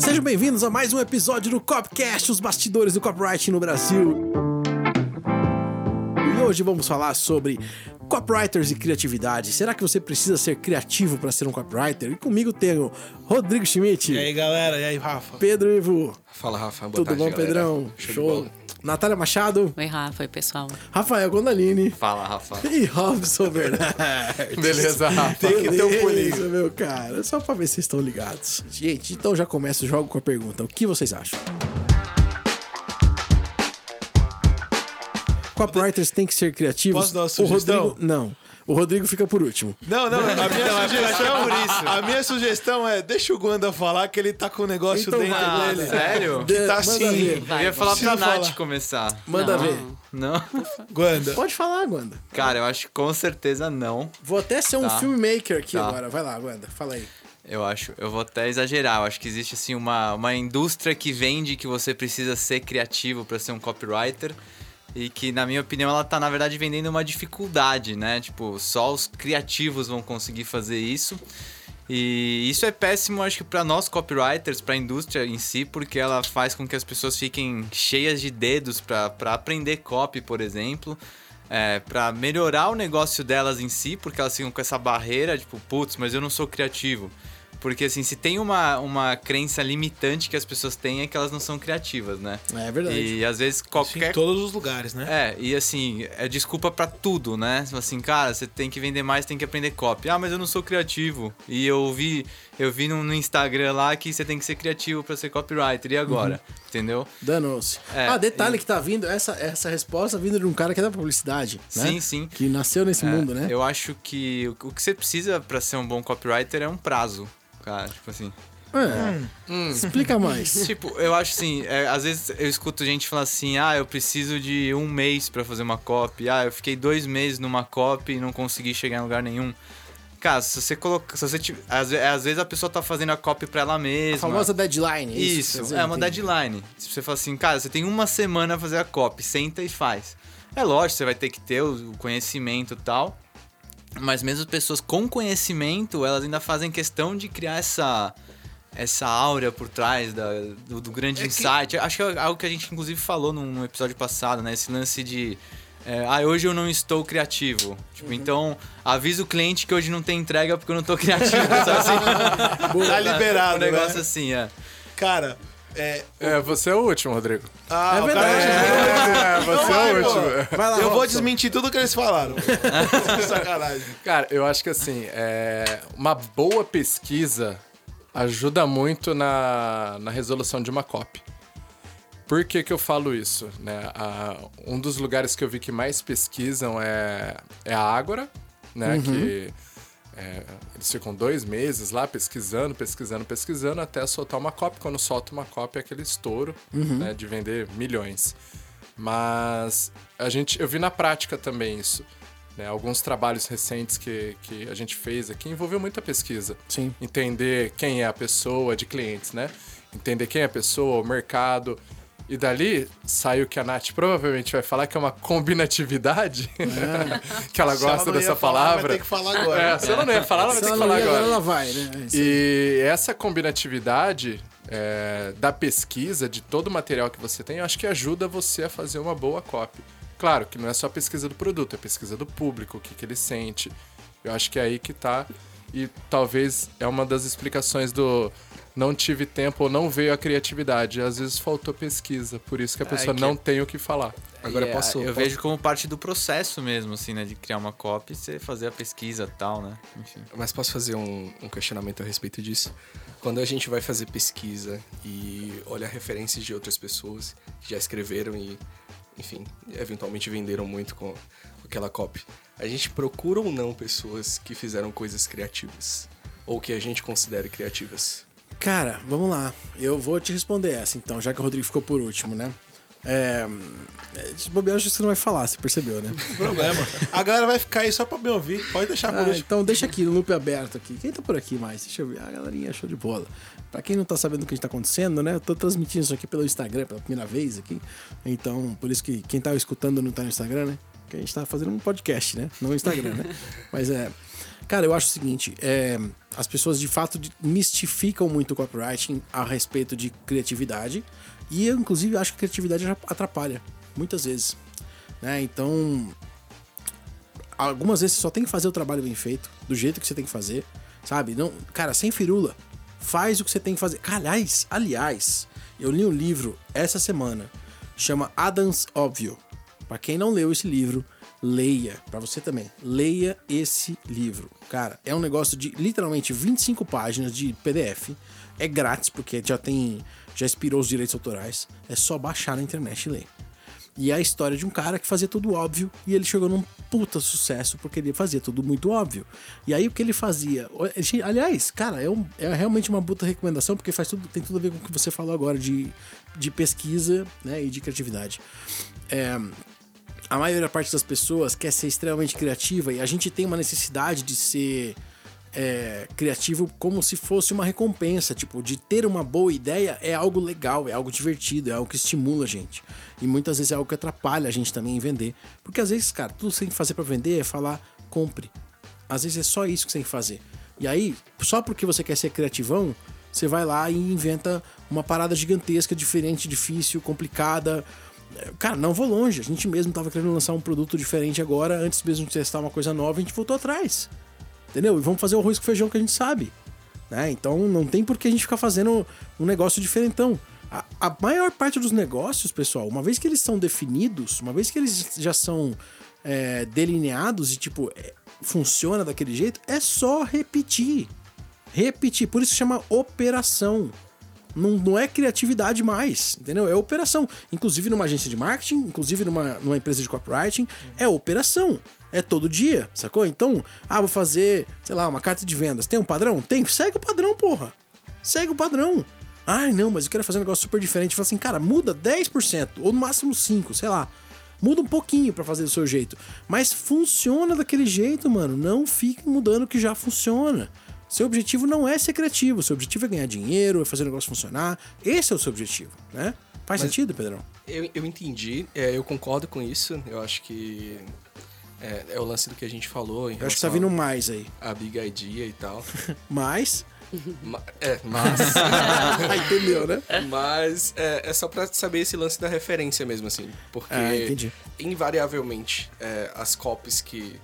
Sejam bem-vindos a mais um episódio do Copcast, os bastidores do copyright no Brasil. E hoje vamos falar sobre copywriters e criatividade. Será que você precisa ser criativo para ser um copywriter? E comigo tenho Rodrigo Schmidt. E aí, galera? E aí, Rafa? Pedro Ivo. Fala, Rafa. Boa Tudo tarde, bom, galera. Pedrão? Show. de Show. Natália Machado. Oi, Rafa. Oi, pessoal. Rafael Gondalini. Fala, Rafa. E Robson Bernardes. Beleza, Rafa. Tem que ter um pulinho. meu cara. Só pra ver se vocês estão ligados. Gente, então já começa o jogo com a pergunta. O que vocês acham? Copywriters têm que ser criativos? Posso dar uma O sugestão? Rodrigo, não. O Rodrigo fica por último. Não, não, a minha sugestão A minha sugestão é deixa o Guanda falar que ele tá com o negócio Então dentro vai. dele. Sério? Que tá assim. Vai, eu ia falar pra Nath falar. começar. Manda Não. ver. Não? Guanda. Pode falar, Wanda. Cara, eu acho que com certeza não. Vou até ser um Tá. filmmaker aqui Tá. agora. Vai lá, Wanda. Fala aí. Eu acho, eu vou até exagerar. Eu acho que existe assim uma, uma indústria que vende que você precisa ser criativo pra ser um copywriter. E que, na minha opinião, ela tá, na verdade, vendendo uma dificuldade, né? Tipo, só os criativos vão conseguir fazer isso. E isso é péssimo, acho que para nós copywriters, para a indústria em si, porque ela faz com que as pessoas fiquem cheias de dedos para aprender copy, por exemplo, é, para melhorar o negócio delas em si, porque elas ficam com essa barreira, tipo, putz, mas eu não sou criativo. Porque, assim, se tem uma, uma crença limitante que as pessoas têm é que elas não são criativas, né? É verdade. E às vezes qualquer em todos os lugares, né? é, e assim, é desculpa pra tudo, né? Assim, cara, você tem que vender mais, tem que aprender copy. Ah, mas eu não sou criativo. E eu vi, eu vi no, no Instagram lá que você tem que ser criativo pra ser copywriter. E agora? Entendeu? Danou-se. É, ah, detalhe e- que tá vindo, essa, essa resposta vindo de um cara que é da publicidade, né? Sim, sim. Que nasceu nesse É, mundo, né? Eu acho que o, o que você precisa pra ser um bom copywriter é um prazo. Cara, tipo assim. É. Explica mais. Tipo, eu acho assim, é, às vezes eu escuto gente falar assim, ah, eu preciso de um mês pra fazer uma copy, ah, eu fiquei dois meses numa copy e não consegui chegar em lugar nenhum. Cara, se você colocar. Se você tiver, às, ve- às vezes a pessoa tá fazendo a copy pra ela mesma. A famosa deadline. é Isso, Quer dizer, é uma entendi. deadline. Se você fala assim, cara, você tem uma semana pra fazer a copy, senta e faz. É lógico, você vai ter que ter o conhecimento e tal. Mas mesmo as pessoas com conhecimento, elas ainda fazem questão de criar essa essa áurea por trás da- do, do grande É que- insight. Acho que é algo que a gente inclusive falou num, episódio passado, né? Esse lance de é, ah, hoje eu não estou criativo. Tipo, Uhum. então avisa o cliente que hoje não tem entrega porque eu não tô criativo, sabe assim? Tá liberado, um negócio né? assim, é. Cara, é. É, você é o último, Rodrigo. Ah, É o verdade. cara- É, você vai, é o último. Vai lá, Eu vou desmentir tudo que eles falaram. Sacanagem. Cara, eu acho que assim, é, uma boa pesquisa ajuda muito na, na resolução de uma copy. Por que, que eu falo isso? Né? A- um dos lugares que eu vi que mais pesquisam é, é a Ágora, né? Que é, eles ficam dois meses lá pesquisando, pesquisando, pesquisando, até soltar uma copy. Quando solta uma copy é aquele estouro né, de vender milhões. Mas a gente, eu vi na prática também isso. né? Alguns trabalhos recentes que, que a gente fez aqui envolveu muita pesquisa. Sim. Entender quem é a pessoa de clientes, né? Entender quem é a pessoa, o mercado. E dali sai o que a Nath provavelmente vai falar, que é uma combinatividade. que ela ela gosta ia dessa falar, palavra. Vai ter que falar agora. É, se ela não ia falar, ela vai Se ter ela que falar ia, agora. ela vai, né? É. E essa combinatividade é, da pesquisa, de todo o material que você tem, eu acho que ajuda você a fazer uma boa copy. Claro que não é só a pesquisa do produto, é a pesquisa do público, o que, que ele sente. Eu acho que é aí que tá. E talvez é uma das explicações do não tive tempo ou não veio a criatividade. Às vezes faltou pesquisa, por isso que a pessoa que- não tem o que falar. Agora é, posso, eu posso- vejo como parte do processo mesmo, assim, né? De criar uma copy, você fazer a pesquisa e tal, né? Enfim. Mas posso fazer um, um questionamento a respeito disso? Quando a gente vai fazer pesquisa e olha referências de outras pessoas que já escreveram e, enfim, eventualmente venderam muito com aquela copy, a gente procura ou não pessoas que fizeram coisas criativas? Ou que a gente considere criativas? Cara, vamos lá. Eu vou te responder essa, então, já que o Rodrigo ficou por último, né? É. é, De bobear, acho que você não vai falar, você percebeu, né? Problema. A galera vai ficar aí só pra me ouvir. Pode deixar por Ah, último. então deixa aqui no loop aberto aqui. Quem tá por aqui mais? Deixa eu ver. A galerinha show de bola. Pra quem não tá sabendo o que tá acontecendo, né? Eu tô transmitindo isso aqui pelo Instagram pela primeira vez aqui. Então, por isso que quem tá escutando não tá no Instagram, né? Que a gente tá fazendo um podcast, né? Não no Instagram, né? Mas é. Cara, eu acho o seguinte, é, as pessoas de fato mistificam muito o copywriting a respeito de criatividade. E eu, inclusive, acho que criatividade atrapalha, muitas vezes. Né? Então, algumas vezes você só tem que fazer o trabalho bem feito, do jeito que você tem que fazer, sabe? Não, cara, sem firula. Faz o que você tem que fazer. Aliás, aliás, eu li um livro essa semana, chama Adams Óbvio. Pra quem não leu esse livro, leia. Pra você também, leia esse livro. Cara, é um negócio de literalmente 25 páginas de PDF. É grátis porque já tem, já expirou os direitos autorais. É só baixar na internet e ler. E é a história de um cara que fazia tudo óbvio e ele chegou num puta sucesso porque ele fazia tudo muito óbvio. E aí o que ele fazia. Aliás, cara, é, um- é realmente uma puta recomendação porque faz tudo, tem tudo a ver com o que você falou agora de, de pesquisa né, e de criatividade. É, a maior parte das pessoas quer ser extremamente criativa e a gente tem uma necessidade de ser é, criativo como se fosse uma recompensa. Tipo, de ter uma boa ideia é algo legal, é algo divertido, é algo que estimula a gente. E muitas vezes é algo que atrapalha a gente também em vender. Porque às vezes, cara, tudo que você tem que fazer para vender é falar compre. Às vezes é só isso que você tem que fazer. E aí, só porque você quer ser criativão, você vai lá e inventa uma parada gigantesca, diferente, difícil, complicada. Cara, não vou longe. A gente mesmo tava querendo lançar um produto diferente agora, antes mesmo de testar uma coisa nova, a gente voltou atrás. Entendeu? E vamos fazer o arroz com feijão que a gente sabe. Né? Então não tem por que a gente ficar fazendo um negócio diferentão. A, a maior parte dos negócios, pessoal, uma vez que eles são definidos, uma vez que eles já são é, delineados e, tipo, é, funciona daquele jeito, é só repetir. Repetir. Por isso chama operação. Não, não é criatividade mais, entendeu? É operação. Inclusive numa agência de marketing, inclusive numa, numa empresa de copywriting, é operação. É todo dia, sacou? Então, ah, vou fazer, sei lá, uma carta de vendas. Tem um padrão? Tem. Segue o padrão, porra. Segue o padrão. Ai, não, mas eu quero fazer um negócio super diferente. Fala assim, cara, muda 10%, ou no máximo 5%, sei lá. Muda um pouquinho pra fazer do seu jeito. Mas funciona daquele jeito, mano. Não fique mudando o que já funciona. Seu objetivo não é ser criativo, seu objetivo é ganhar dinheiro, é fazer o negócio funcionar. Esse é o seu objetivo, né? Faz sentido, Pedrão? Eu, eu entendi, é, eu concordo com isso. Eu acho que é, é o lance do que a gente falou. Eu acho que tá vindo mais aí. A Big Idea e tal. Mas. Ma- é, mas. Entendeu, né? mas é, é só pra saber esse lance da referência mesmo, assim. Porque, Ah, invariavelmente, é, as copies que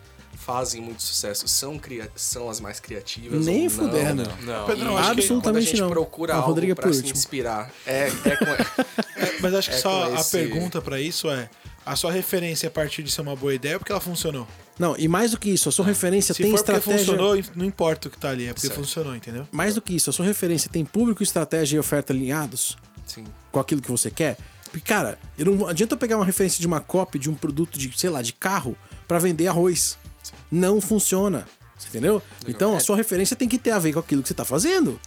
fazem muito sucesso são, cria são as mais criativas. Nem ou não. fudendo. Não. Pedrão, acho que Quando a Absolutamente gente não. procura A algo é pra por se último. inspirar, é, é com... Mas acho que É só com a esse- pergunta pra isso é: a sua referência a partir de ser uma boa ideia é porque ela funcionou. Não, e mais do que isso, a sua referência Se tem for porque estratégia. funcionou, não importa o que tá ali, é porque Certo. funcionou, entendeu? Mais do que isso, a sua referência tem público, estratégia e oferta alinhados Sim. com aquilo que você quer. Porque, cara, eu não adianta eu pegar uma referência de uma copy de um produto de, sei lá, de carro pra vender arroz. Não funciona. Você entendeu? Então, a sua referência tem que ter a ver com aquilo que você tá fazendo.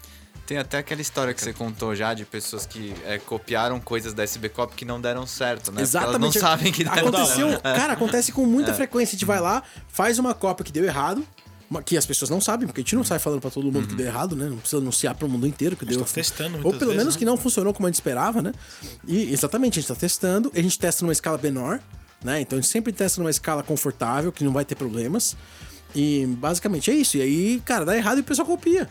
Tem até aquela história que você contou já de pessoas que é, copiaram coisas da SB Cop que não deram certo, né? Porque Exatamente. Elas não sabem que deram Aconteceu, certo. cara, acontece com É. muita frequência. A gente vai lá, faz uma cópia que deu errado, que as pessoas não sabem, porque a gente não sai falando pra todo mundo Uhum. que deu errado, né? Não precisa anunciar pro mundo inteiro que deu tá testando Ou pelo vezes, menos né? que não funcionou como a gente esperava, né? E exatamente, a gente tá testando, a gente testa numa escala menor, né? Então a gente sempre testa numa escala confortável, que não vai ter problemas. E basicamente é isso. E aí, cara, dá errado e o pessoal copia.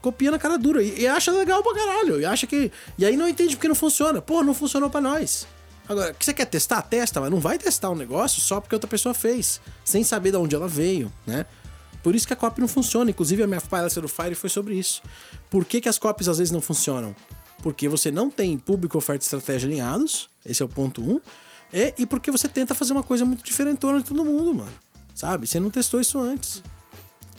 Copia na cara dura. E, e acha legal pra caralho. E acha que. E aí não entende porque não funciona. Pô, não funcionou pra nós. Agora, que você quer testar? Testa, mas não vai testar um negócio só porque outra pessoa fez, sem saber de onde ela veio, né? Por isso que a copy não funciona. Inclusive, a minha palestra do Fire foi sobre isso. Por que, que as copies às vezes não funcionam? Porque você não tem público, oferta e estratégia alinhados. Esse é o ponto um. E, e porque você tenta fazer uma coisa muito diferentona de todo mundo, mano. Sabe? Você não testou isso antes.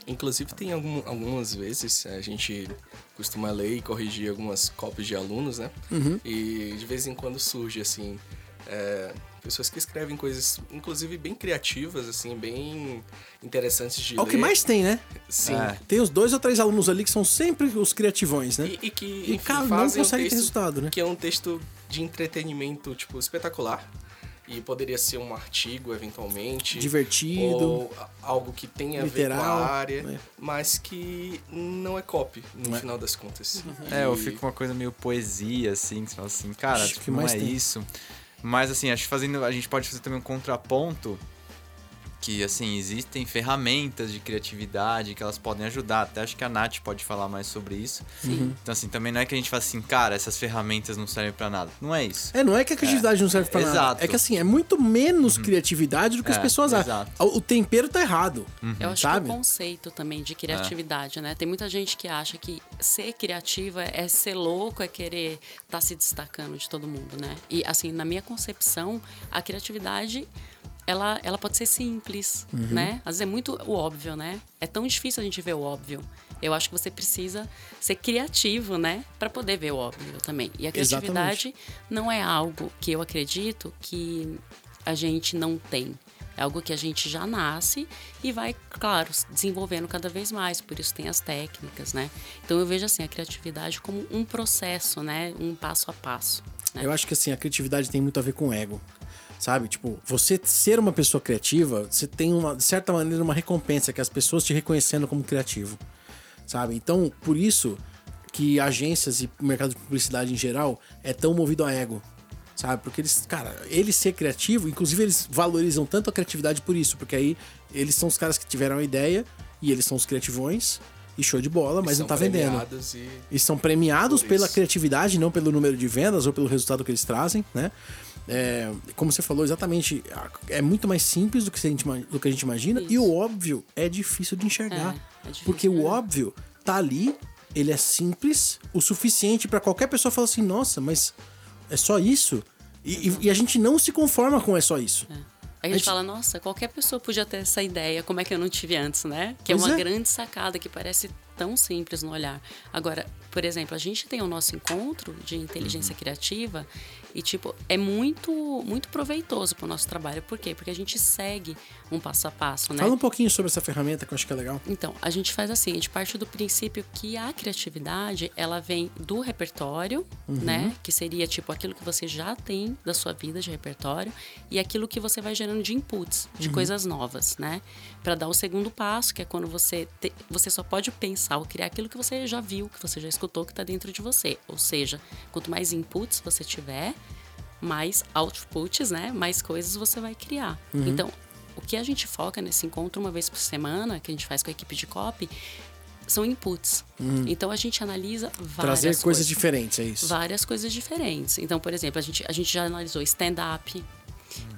Inclusive, tem algum- algumas vezes a gente costuma ler e corrigir algumas cópias de alunos, né? Uhum. E de vez em quando surge, assim, é, pessoas que escrevem coisas, inclusive, bem criativas, assim, bem interessantes de É o ler. que mais tem, né? Sim. É. Tem os dois ou três alunos ali que são sempre os criativões, né? E, e que, E, enfim, cara, não fazem um consegue ter texto resultado, né? Que é um texto de entretenimento, tipo, espetacular. E poderia ser um artigo, eventualmente. Divertido. Ou algo que tenha a ver com Literal, a área, né? mas que não é copy, no é. final das contas. É, eu E- fico uma coisa meio poesia, assim, que você fala assim, cara, Acho tipo, que não mais é tem. isso. Mas assim, acho que fazendo. A gente pode fazer também um contraponto. Que assim existem ferramentas de criatividade que elas podem ajudar. Até acho que a Nath pode falar mais sobre isso. Sim. Então assim, também não é que a gente fala assim, cara, essas ferramentas não servem pra nada. Não é isso. É, não é que a criatividade não serve pra nada. exato. É que assim, é muito menos criatividade do que as É, pessoas acham. O tempero tá errado. Eu acho sabe? que o conceito também de criatividade, né? Tem muita gente que acha que ser criativa é ser louco, é querer estar se destacando de todo mundo, né? E assim, na minha concepção, a criatividade ela, ela pode ser simples, né? Às vezes é muito o óbvio, né? É tão difícil a gente ver o óbvio. Eu acho que você precisa ser criativo, né? Para poder ver o óbvio também. E a criatividade não é algo que eu acredito que a gente não tem. É algo que a gente já nasce e vai, claro, se desenvolvendo cada vez mais. Por isso tem as técnicas, né? Então eu vejo assim a criatividade como um processo, né? Um passo a passo. né? Eu acho que assim, a criatividade tem muito a ver com ego. Sabe? Tipo, você ser uma pessoa criativa, você tem uma, de certa maneira, uma recompensa, que é as pessoas te reconhecendo como criativo. Sabe? Então, por isso que agências e mercado de publicidade em geral é tão movido a ego. Sabe? Porque eles, cara, eles ser criativo, inclusive eles valorizam tanto a criatividade por isso, porque aí eles são os caras que tiveram a ideia e eles são os criativões e show de bola, mas não tá vendendo. E... E são premiados pela criatividade, não pelo número de vendas ou pelo resultado que eles trazem, né? É, como você falou, exatamente, é muito mais simples do que a gente, do que a gente imagina e o óbvio é difícil de enxergar. É, é difícil, porque o né? óbvio tá ali, ele é simples o suficiente pra qualquer pessoa falar assim: nossa, mas é só isso? E, e- e a gente não se conforma com é só isso. Aí a A gente gente- fala, nossa, qualquer pessoa podia ter essa ideia, como é que eu não tive antes, né? Que Pois é uma é. grande sacada que parece tão simples no olhar. Agora, por exemplo, a gente tem o nosso encontro de inteligência criativa e, tipo, é muito, muito proveitoso para o nosso trabalho. Por quê? Porque a gente segue um passo a passo, né? Fala um pouquinho sobre essa ferramenta que eu acho que é legal. Então, a gente faz assim, a gente parte do princípio que a criatividade, ela vem do repertório, né? Que seria tipo aquilo que você já tem da sua vida de repertório e aquilo que você vai gerando de inputs, de coisas novas, né? Para dar o segundo passo, que é quando você te- você só pode pensar ou criar aquilo que você já viu, que você já escutou, que está dentro de você. Ou seja, quanto mais inputs você tiver, mais outputs, né? Mais coisas você vai criar. Então, o que a gente foca nesse encontro uma vez por semana, que a gente faz com a equipe de copy, são inputs. Então a gente analisa várias Trazer coisas coisas. diferentes, é isso. Várias coisas diferentes. Então, por exemplo, a gente, a gente já analisou stand-up,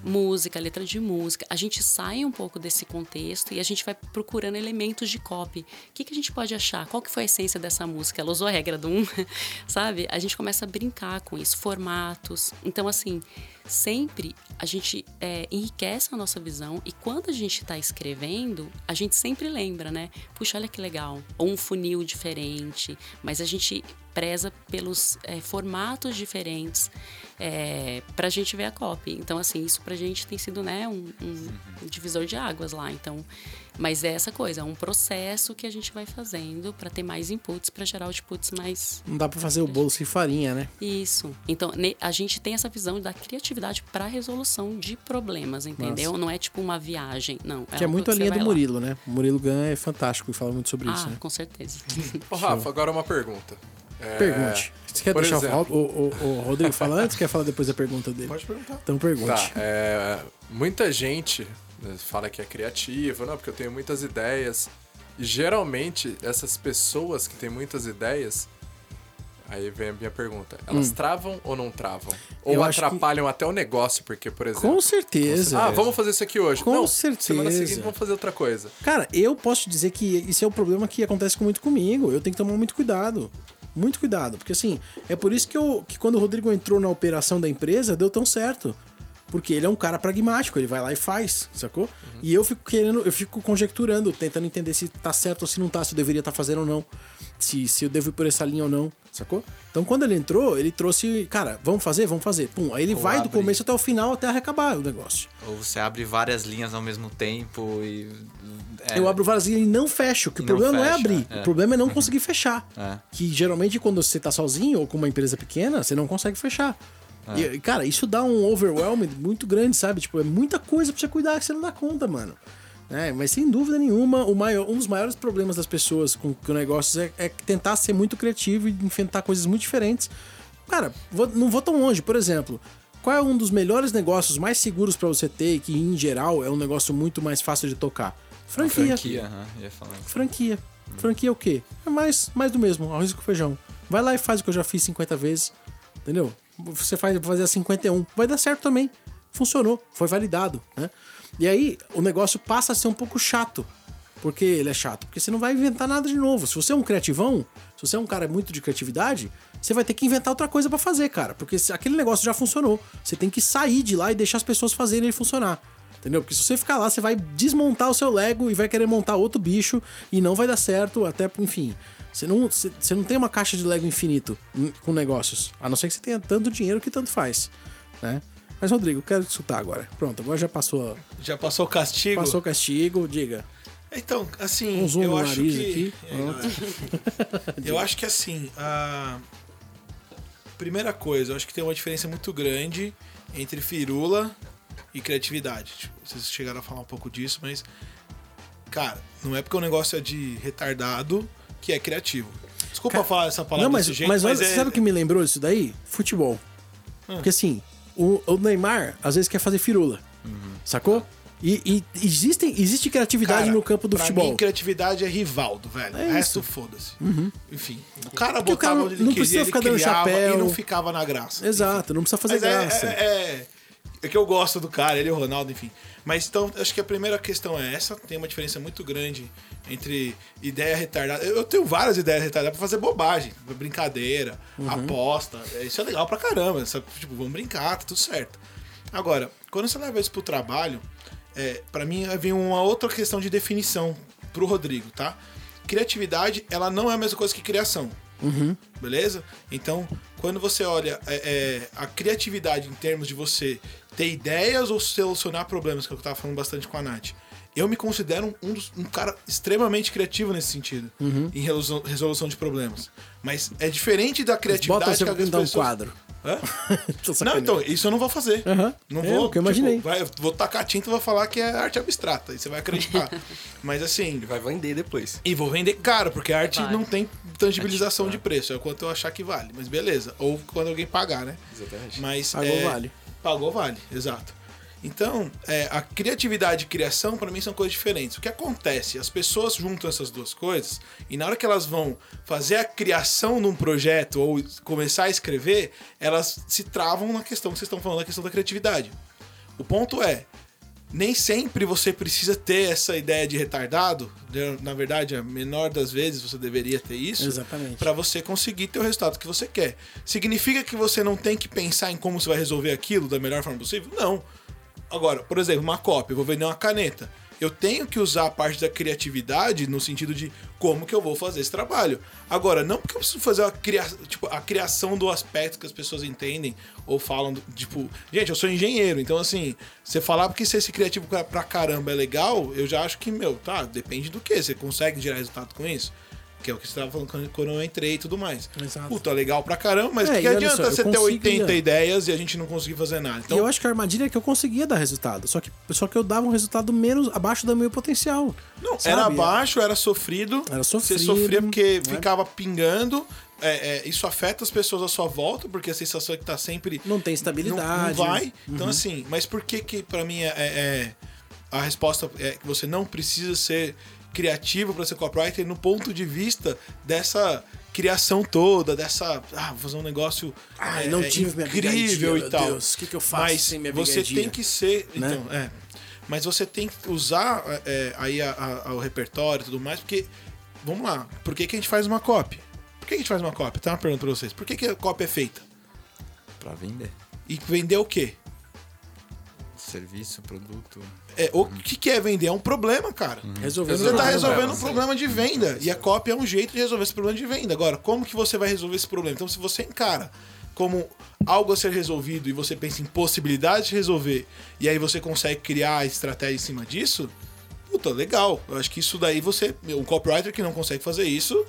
música, letra de música. A gente sai um pouco desse contexto e a gente vai procurando elementos de copy. O que, que a gente pode achar? Qual que foi a essência dessa música? Ela usou a regra do um, sabe? A gente começa a brincar com isso, formatos. Então, assim, sempre a gente é, enriquece a nossa visão e quando a gente está escrevendo, a gente sempre lembra, né? Puxa, olha que legal. Ou um funil diferente, mas a gente preza pelos é, formatos diferentes é, para a gente ver a copy. Então, assim, isso pra gente tem sido, né, um, um divisor de águas lá. Então, mas é essa coisa, é um processo que a gente vai fazendo para ter mais inputs, para gerar outputs mais Não dá pra fazer o bolo sem farinha, né? isso. Então, a gente tem essa visão da criatividade para resolução de problemas, entendeu? Não é tipo uma viagem, não. Que é algo muito a linha do lá. Murilo, né? O Murilo Gun é fantástico e fala muito sobre isso, Ah, né? com certeza. Ô, Rafa, agora uma pergunta. É, Pergunte. Você quer por deixar exemplo- o, o, o Rodrigo falar antes ou quer falar depois da pergunta dele? Pode perguntar. Então pergunte. Tá, é, muita gente né, fala que é criativo, não, porque eu tenho muitas ideias. E geralmente, essas pessoas que têm muitas ideias, aí vem a minha pergunta, elas travam ou não travam? Ou Hum. Eu acho que- atrapalham até o negócio, porque, por exemplo... Com certeza. Ah, vamos fazer isso aqui hoje. Com não, certeza. semana seguinte vamos fazer outra coisa. Cara, eu posso te dizer que isso é o problema que acontece com- muito comigo. Eu tenho que tomar muito cuidado. Muito cuidado. Porque assim, é por isso que, eu, que quando o Rodrigo entrou na operação da empresa, deu tão certo. Porque ele é um cara pragmático, ele vai lá e faz, sacou? E eu fico querendo, eu fico conjecturando, tentando entender se tá certo ou se não tá, se eu deveria estar fazendo ou não. Se, se eu devo ir por essa linha ou não, sacou? Então quando ele entrou, ele trouxe, cara, vamos fazer? Vamos fazer. Pum, aí ele Ou vai do abre. começo até o final, até acabar o negócio. Ou você abre várias linhas ao mesmo tempo e. é, Eu abro várias linhas e não fecho. Que o não problema não, é fecha, abrir. é. O problema é não conseguir fechar. É. Que geralmente quando você tá sozinho ou com uma empresa pequena, você não consegue fechar. E, cara, isso dá um overwhelm muito grande, sabe? Tipo, é muita coisa pra você cuidar que você não dá conta, mano. É, mas sem dúvida nenhuma, o maior, um dos maiores problemas das pessoas com, com negócios é, é tentar ser muito criativo e inventar coisas muito diferentes. Cara, vou- não vou tão longe. Por exemplo, qual é um dos melhores negócios mais seguros pra você ter e que, em geral, é um negócio muito mais fácil de tocar? Franquia. Franquia, aham, ia falar. Franquia. Franquia é o quê? É mais, mais do mesmo, arroz com feijão. Vai lá e faz o que eu já fiz 50 vezes, entendeu? Você faz fazer a 51, vai dar certo também. Funcionou, foi validado, né? E aí o negócio passa a ser um pouco chato. Por que ele é chato? Porque você não vai inventar nada de novo. Se você é um criativão, se você é um cara muito de criatividade, você vai ter que inventar outra coisa pra fazer, cara. Porque aquele negócio já funcionou. Você tem que sair de lá e deixar as pessoas fazerem ele funcionar. Entendeu? Porque se você ficar lá, você vai desmontar o seu Lego e vai querer montar outro bicho e não vai dar certo, até, enfim. Você não, você, não tem uma caixa de Lego infinito com negócios. A não ser que você tenha tanto dinheiro que tanto faz, né? Mas, Rodrigo, eu quero te escutar agora. Pronto, agora já passou, Já passou o castigo? passou o castigo, diga. Então, assim, Um zoom eu no acho nariz que... aqui. É, eu acho que assim, a primeira coisa, eu acho que tem uma diferença muito grande entre firula e criatividade. Tipo, vocês chegaram a falar um pouco disso, mas cara, não é porque o negócio é de retardado que é criativo. Desculpa Cara, falar essa palavra Não, mas, desse jeito, mas, mas, olha, é, sabe o que me lembrou disso daí? Futebol. Porque assim, o, o Neymar às vezes quer fazer firula. Sacou? E, e existem, existe criatividade Cara, no campo do pra futebol. Mim, criatividade é Rivaldo, velho. É o resto, isso. foda-se. Enfim, o cara Porque o botava cara onde ele não queria, precisa ele ficar dando chapéu. e não ficava na graça. Exato, não precisa fazer Mas é- graça. É, é, é que eu gosto do cara, ele e o Ronaldo, enfim. Mas então, acho que a primeira questão é essa. Tem uma diferença muito grande entre ideia retardada. Eu eu tenho várias ideias retardadas pra fazer bobagem, brincadeira, Uhum. aposta. É, Isso é legal pra caramba. Sabe? Tipo, vamos brincar, tá tudo certo. Agora, quando você leva isso pro trabalho, é, para mim vem uma outra questão de definição pro Rodrigo, tá? Criatividade, ela não é a mesma coisa que criação. Beleza? Então, quando você olha é, é, a criatividade em termos de você ter ideias ou solucionar problemas, que é o que eu tava falando bastante com a Nath, eu me considero um, um cara extremamente criativo nesse sentido, em resolução, resolução de problemas. Mas é diferente da criatividade Bota que algumas pintar um pessoas... quadro. Hã? Tô Não, então, isso eu não vou fazer. Aham. Não É, vou. o que eu imaginei. Tipo, vai, vou tacar tinta e vou falar que é arte abstrata. E você vai acreditar. Mas assim. Ele vai vender depois. E vou vender caro, porque a arte Vai. não tem tangibilização de preço. É o quanto eu achar que vale. Mas beleza. Ou quando alguém pagar, né? Exatamente. Mas, Pagou, é, vale. Pagou, vale. Exato. Então, é, a criatividade e criação, pra mim, são coisas diferentes. O que acontece? As pessoas juntam essas duas coisas e na hora que elas vão fazer a criação num projeto ou começar a escrever, elas se travam na questão que vocês estão falando, na questão da criatividade. O ponto é, nem sempre você precisa ter essa ideia de retardado. né? Na verdade, a menor das vezes você deveria ter isso. Exatamente. Pra você conseguir ter o resultado que você quer. Significa que você não tem que pensar em como você vai resolver aquilo da melhor forma possível? Não. Agora, por exemplo, uma cópia, eu vou vender uma caneta. Eu tenho que usar a parte da criatividade no sentido de como que eu vou fazer esse trabalho. Agora, não porque eu preciso fazer a, cria tipo, a criação do aspecto que as pessoas entendem ou falam, do- tipo, gente, eu sou engenheiro, então assim, você falar porque ser esse criativo pra, caramba é legal, eu já acho que, meu, tá, depende do que. Você consegue gerar resultado com isso? Que é o que você tava falando quando- eu entrei e tudo mais. Exato. Puta, legal pra caramba, mas É, que, e que adianta só, você ter conseguia- 80 ideias e a gente não conseguir fazer nada? E Então, eu acho que a armadilha é que eu conseguia dar resultado. Só que, só que eu dava um resultado menos abaixo do meu potencial. Não, sabe? era baixo, era sofrido. Era Você sofrido, sofria porque né? ficava pingando. É, é, isso afeta as pessoas à sua volta, porque a sensação é que tá sempre. Não tem estabilidade. Não, não vai. Então, assim, mas por que que pra mim é, é- é- a resposta é que você não precisa ser criativo para ser copywriter no ponto de vista dessa criação toda, dessa. Ah, vou fazer um negócio Ai, é, não é tive incrível e meu tal. Deus, o que que eu faço Mas sem minha você tem que ser. Né? Então, é. Mas você tem que usar é, aí a- a- o repertório e tudo mais, porque. Vamos lá, por que, que a gente faz uma copy? Por que, que a gente faz uma copy? Tem uma pergunta pra vocês. Por que, que a copy é feita? Pra vender. E vender o quê? Serviço, produto. É, o que, que é vender? É um problema, cara. Resolveu Você está resolvendo um problema de venda. E a cópia é um jeito de resolver esse problema de venda. Agora, como que você vai resolver esse problema? Então, se você encara como algo a ser resolvido e você pensa em possibilidades de resolver, e aí você consegue criar a estratégia em cima disso, puta, legal. Eu acho que isso daí você. Um copywriter que não consegue fazer isso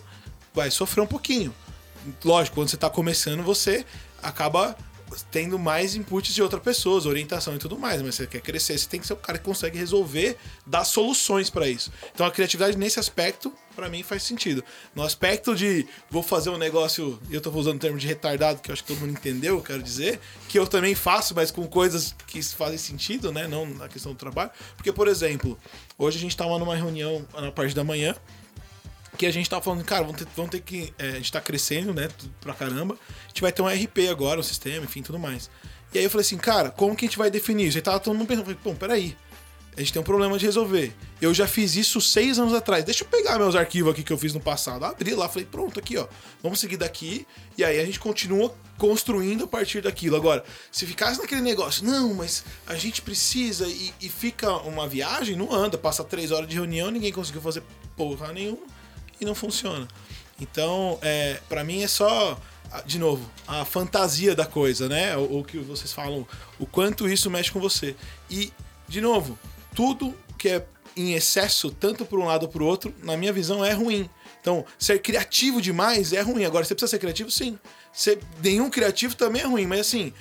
vai sofrer um pouquinho. Lógico, quando você está começando, você acaba tendo mais inputs de outras pessoas, orientação e tudo mais, mas você quer crescer, você tem que ser o cara que consegue resolver, dar soluções pra isso. Então a criatividade nesse aspecto, pra mim, faz sentido. No aspecto de vou fazer um negócio, eu tô usando o termo de retardado, que eu acho que todo mundo entendeu, eu quero dizer, que eu também faço, mas com coisas que fazem sentido, né? Não na questão do trabalho. Porque, por exemplo, hoje a gente tava numa reunião na parte da manhã, que a gente tava falando, cara, vamos ter, vamos ter que. é, a gente tá crescendo, né? Pra caramba. A gente vai ter um RP agora, um sistema, enfim, tudo mais. E aí eu falei assim, cara, como que a gente vai definir isso? Aí tava todo mundo pensando, falei, pô, peraí. A gente tem um problema de resolver. Eu já fiz isso seis anos atrás. Deixa eu pegar meus arquivos aqui que eu fiz no passado. Abri lá, falei, pronto, aqui, ó. Vamos seguir daqui. E aí a gente continua construindo a partir daquilo. Agora, se ficasse naquele negócio, não, mas a gente precisa e, e fica uma viagem, não anda. Passa três horas de reunião, ninguém conseguiu fazer porra nenhuma e não funciona. Então, é, para mim é só, de novo, a fantasia da coisa, né? O, o que vocês falam, o quanto isso mexe com você. E, de novo, tudo que é em excesso, tanto para um lado ou para o outro, na minha visão é ruim. Então, ser criativo demais é ruim. Agora, você precisa ser criativo, sim. Ser nenhum criativo também é ruim, mas assim,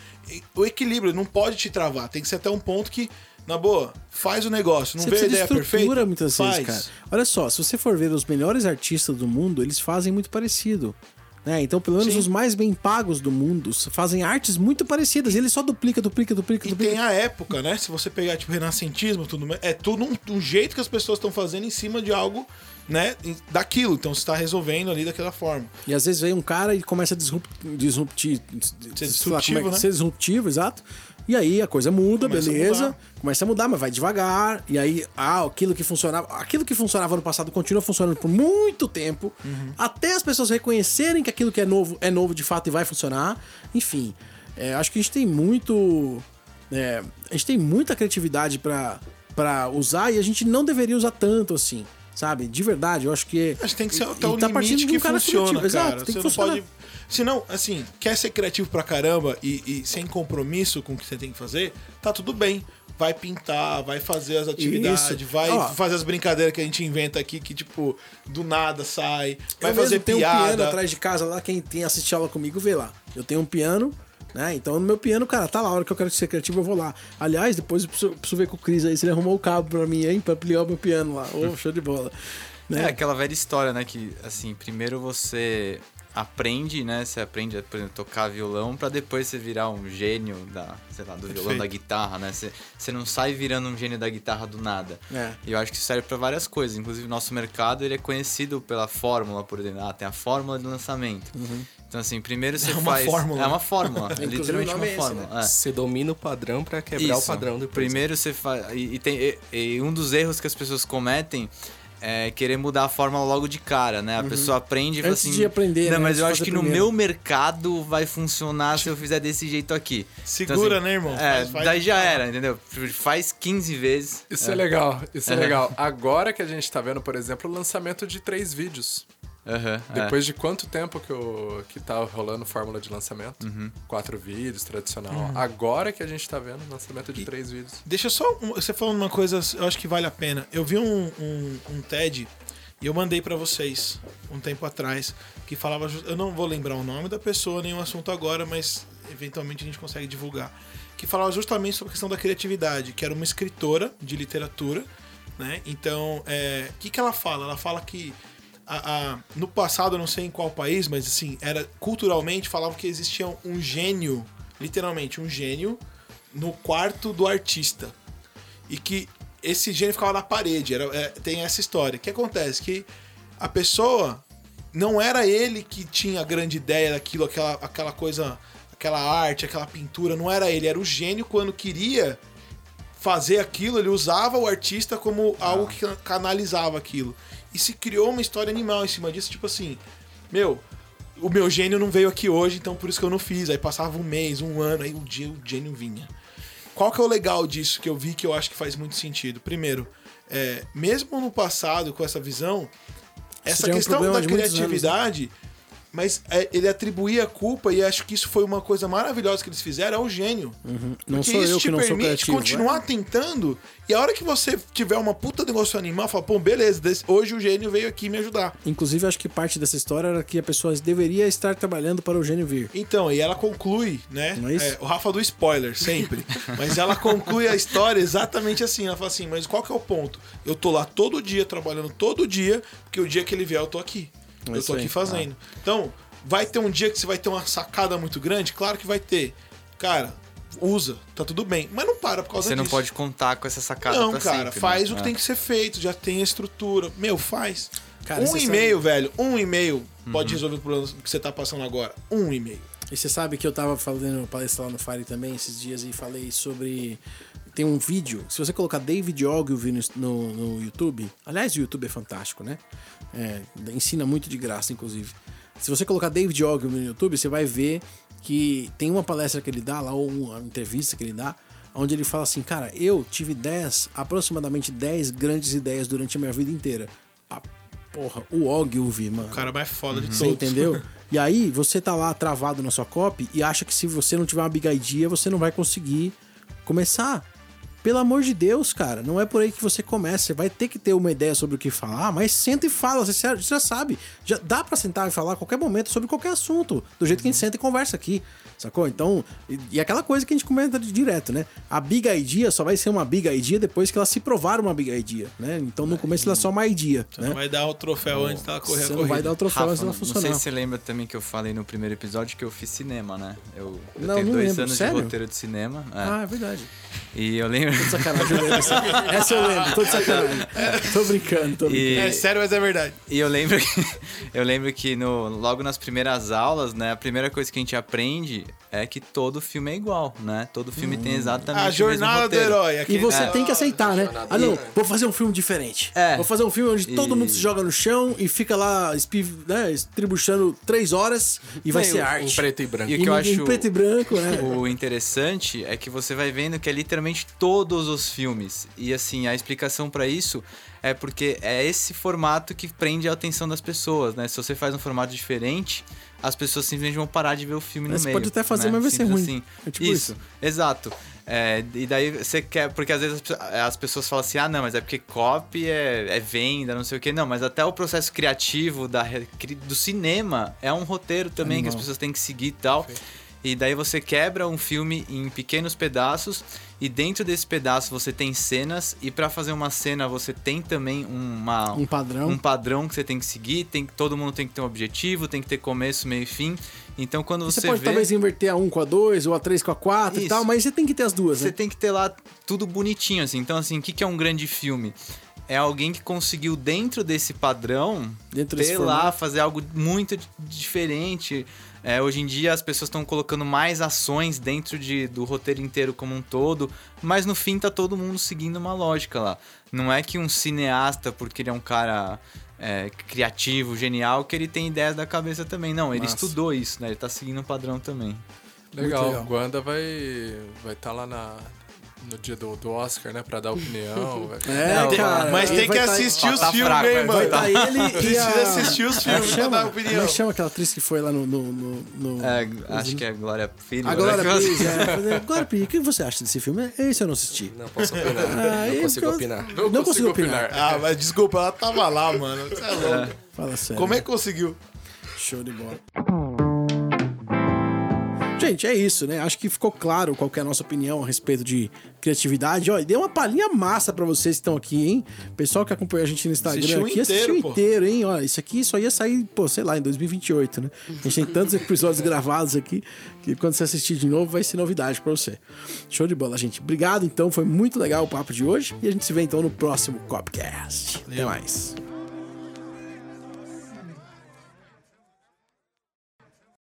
o equilíbrio não pode te travar. Tem que ser até um ponto que, na boa, faz o negócio. Não Você vê a ideia perfeita? muitas faz. vezes, cara. Olha só, se você for ver os melhores artistas do mundo, eles fazem muito parecido. Né? Então, pelo menos Sim. os mais bem pagos do mundo fazem artes muito parecidas. E ele só duplica, duplica, duplica, E duplica. tem a época, né? Se você pegar, tipo, renascentismo, tudo é tudo um, um jeito que as pessoas estão fazendo em cima de algo, né? Daquilo. Então você tá resolvendo ali daquela forma. E às vezes vem um cara e começa a disrupt, disruptir. Ser lá como disruptivo, é né? Ser disruptivo, exato. E aí a coisa muda, Começa a beleza. mudar. Começa a mudar, mas vai devagar. E aí, ah, aquilo que funcionava. Aquilo que funcionava no passado continua funcionando por muito tempo. Uhum. Até as pessoas reconhecerem que aquilo que é novo é novo de fato e vai funcionar. Enfim, é, acho que a gente tem muito. é, a gente tem muita criatividade pra usar e a gente não deveria usar tanto assim. Sabe? De verdade, eu acho que. Acho que tem que ser até o tá limite de um que cara funciona, criativo. cara. Exato, tem você que funcionar. pode... Se não, assim, quer ser criativo pra caramba e, e sem compromisso com o que você tem que fazer, tá tudo bem. Vai pintar, vai fazer as atividades, Isso. vai Ó. fazer as brincadeiras que a gente inventa aqui, que, tipo, do nada sai. Vai eu fazer mesmo tenho um piano piada. atrás de casa lá, quem tem assistir aula comigo vê lá. Eu tenho um piano, né? Então no meu piano, cara, tá lá, a hora que eu quero ser criativo eu vou lá. Aliás, depois eu preciso, preciso ver com o Cris aí se ele arrumou o cabo pra mim, hein, pra ligar o meu piano lá. Ô, show de bola. É Né? aquela velha história, né? Que, assim, primeiro você aprende, né? Você aprende, por exemplo, tocar violão pra depois você virar um gênio da, sei lá, do violão, Perfeito. da guitarra, né? Você, você não sai virando um gênio da guitarra do nada. É. E eu acho que isso serve pra várias coisas. Inclusive, o nosso mercado, ele é conhecido pela fórmula, por exemplo. Ah, tem a fórmula de lançamento. Então, assim, primeiro você É uma faz... fórmula. É uma fórmula. é literalmente o uma é esse, fórmula. né? é. Você domina o padrão pra quebrar o Isso. padrão depois. Primeiro você faz. E, e tem, e, e um dos erros que as pessoas cometem é querer mudar a fórmula logo de cara, né? A pessoa aprende e fala Uhum. Antes assim. de aprender, Não, né? mas eu acho que no primeiro." meu mercado vai funcionar se eu fizer desse jeito aqui. Segura, assim, né, irmão? É, Faz- faz daí já era, entendeu? Faz 15 vezes. Isso é, legal, isso é É. legal. Agora que a gente tá vendo, por exemplo, o lançamento de três vídeos. É. Depois de quanto tempo que, o, que tá rolando fórmula de lançamento? Uhum. Quatro vídeos, tradicional. Agora que a gente tá vendo o lançamento de três vídeos. Deixa eu só. Você falando uma coisa, eu acho que vale a pena. Eu vi um, um, um TED e eu mandei pra vocês um tempo atrás que falava. Eu não vou lembrar o nome da pessoa nem o assunto agora, mas eventualmente a gente consegue divulgar. Que falava justamente sobre a questão da criatividade, que era uma escritora de literatura, né? Então, é, o que, que ela fala? Ela fala que. A- a- no passado, eu não sei em qual país, mas assim, era culturalmente falava que existia um gênio, literalmente um gênio, no quarto do artista. E que esse gênio ficava na parede. Era, é, tem essa história. O que acontece? Que a pessoa não era ele que tinha a grande ideia daquilo, aquela, aquela coisa, aquela arte, aquela pintura, não era ele, era o gênio quando queria fazer aquilo, ele usava o artista como algo que canalizava aquilo. E se criou uma história animal em cima disso, tipo assim, meu, o meu gênio não veio aqui hoje, então por isso que eu não fiz. Aí passava um mês, um ano, aí o dia o gênio vinha. Qual que é o legal disso que eu vi que eu acho que faz muito sentido? Primeiro, é, mesmo no passado com essa visão, essa é um questão da de muitos anos, né? Mas é, ele atribuía a culpa, e acho que isso foi uma coisa maravilhosa que eles fizeram, ao gênio. Não Porque sou isso eu te que não permite criativo. continuar tentando, e a hora que você tiver uma puta negócio animal, fala, pô, beleza, desse- hoje o gênio veio aqui me ajudar. Inclusive, acho que parte dessa história era que a pessoa deveria estar trabalhando para o gênio vir. Então, e ela conclui, né? É isso? o Rafa do spoiler, sempre. mas ela conclui a história exatamente assim. Ela fala assim: mas qual que é o ponto? Eu tô lá todo dia, trabalhando todo dia, porque o dia que ele vier eu tô aqui. É eu isso tô aqui aí. fazendo. Então, vai ter um dia que você vai ter uma sacada muito grande? Claro que vai ter. Cara, usa, tá tudo bem. Mas não para por causa Você não disso. pode contar com essa sacada Não, pra cara, sempre, faz né? o que É. tem que ser feito, já tem a estrutura. Meu, faz. Cara, um você e-mail, velho, um e-mail Uhum. pode resolver o problema que você tá passando agora. Um e-mail. E você sabe que eu tava fazendo palestra lá no Fire também esses dias e falei sobre. Tem um vídeo, se você colocar David Ogilvy no, no, YouTube, aliás, o YouTube é fantástico, né? É, ensina muito de graça, inclusive. Se você colocar David Ogilvy no YouTube, você vai ver que tem uma palestra que ele dá lá, ou uma entrevista que ele dá, onde ele fala assim, cara, eu tive 10, aproximadamente 10 grandes ideias durante a minha vida inteira. Ah, porra, o Ogilvy, mano. O cara mais foda de Você todos. entendeu? E aí, você tá lá travado na sua copy e acha que se você não tiver uma big idea, você não vai conseguir começar. Pelo amor de Deus, cara, não é por aí que você começa. Você vai ter que ter uma ideia sobre o que falar, mas senta e fala. Você já- você sabe. Já dá pra sentar e falar a qualquer momento sobre qualquer assunto. Do jeito que a gente senta e conversa aqui. Sacou? Então, e, e aquela coisa que a gente comenta de- direto, né? A big idea só vai ser uma big idea depois que ela se provar uma big idea, né? Então, no começo ela é só uma idea, Você né? não vai dar o troféu antes dela correr Você a não vai corrida. dar o troféu Rafa, antes dela não sei funcionar. se você lembra também que eu falei no primeiro episódio que eu fiz cinema, né? Eu, eu Não, tenho não dois lembro. anos Sério? de roteiro de cinema. é. Ah, é verdade. E eu lembro. Sacanagem, eu lembro. Essa, essa eu lembro, tô de sacanagem. Tô brincando, tô brincando. E, É sério, mas é verdade. e eu lembro que, eu lembro que no, logo nas primeiras aulas, né? A primeira coisa que a gente aprende é que todo filme é igual, né? Todo filme tem exatamente A o mesmo jornada do roteiro. herói. E aquele- você É. tem que aceitar, né? jornada Ah, não, vou fazer um filme diferente. É. Vou fazer um filme onde todo mundo se joga no chão e fica lá espi- né, estribuchando três horas e vai Não, ser arte. Em preto e branco. E o E que eu acho- preto e branco, né? O interessante é que você vai vendo que é literalmente todos os filmes. E assim, a explicação pra isso é porque é esse formato que prende a atenção das pessoas, né? Se você faz um formato diferente, as pessoas simplesmente vão parar de ver o filme Mas no você meio. pode até fazer, né? mas vai ser ruim. Assim. É tipo isso, exato. É, e daí você quer. Porque às vezes as, pe- as pessoas falam assim: ah, não, mas é porque copy é, é venda, não sei o quê. Não, mas até o processo criativo da, do cinema é um roteiro também que as Animal. pessoas têm que seguir e tal. E daí você quebra um filme em pequenos pedaços e dentro desse pedaço você tem cenas e pra fazer uma cena você tem também uma Um padrão. um padrão que você tem que seguir, tem que todo mundo tem que ter um objetivo, tem que ter começo, meio e fim. Então quando Você, você, pode vê talvez inverter a 1 com a 2 ou a 3 com a 4 e Isso. tal, mas você tem que ter as duas, você né? tem que ter lá tudo bonitinho, assim. Então, assim, o que, que é um grande filme? É alguém que conseguiu, dentro desse padrão, Dentro ter desse lá, formato. fazer algo muito di- diferente. É, hoje em dia, as pessoas estão colocando mais ações dentro de, do roteiro inteiro como um todo, mas no fim tá todo mundo seguindo uma lógica lá. Não é que um cineasta, porque ele é um cara é, criativo, genial, que ele tem ideias da cabeça também. Não, ele Massa. estudou isso, né? Ele tá seguindo um padrão também. Legal, legal. o Wanda vai vai estar lá na, no dia do, do Oscar, né? Pra dar opinião. É, Não, cara. Mas tem que tá- assistir os tá filmes, fraco, hein, vai- mano? Vai estar ele e Precisa a... assistir os Como é filmes pra chama? dar Como é opinião. que chama aquela atriz que foi lá no... no, no- no- É, acho que é Glória Filho. A né? Glória Que você- Pires, é. Glória Pires, o que você acha desse filme? Esse eu não assisti. Não posso opinar. Ah, não consigo eu- opinar. Não, consigo opinar. Ah, mas desculpa, ela tava lá, mano. Você é louco. Fala sério. Como é que conseguiu? Show de bola. Gente, é isso, né? Acho que ficou claro qual é a nossa opinião a respeito de criatividade. E dei uma palhinha massa pra vocês que estão aqui, hein? Pessoal que acompanha a gente no Instagram Assistiu aqui, inteiro, assistiu pô. inteiro, hein? Ó, isso aqui só ia sair, pô, sei lá, em 2028, né? A gente tem tantos episódios gravados aqui que quando você assistir de novo vai ser novidade pra você. Show de bola, gente. Obrigado, então. Foi muito legal o papo de hoje. E a gente se vê então no próximo Copcast. Até mais.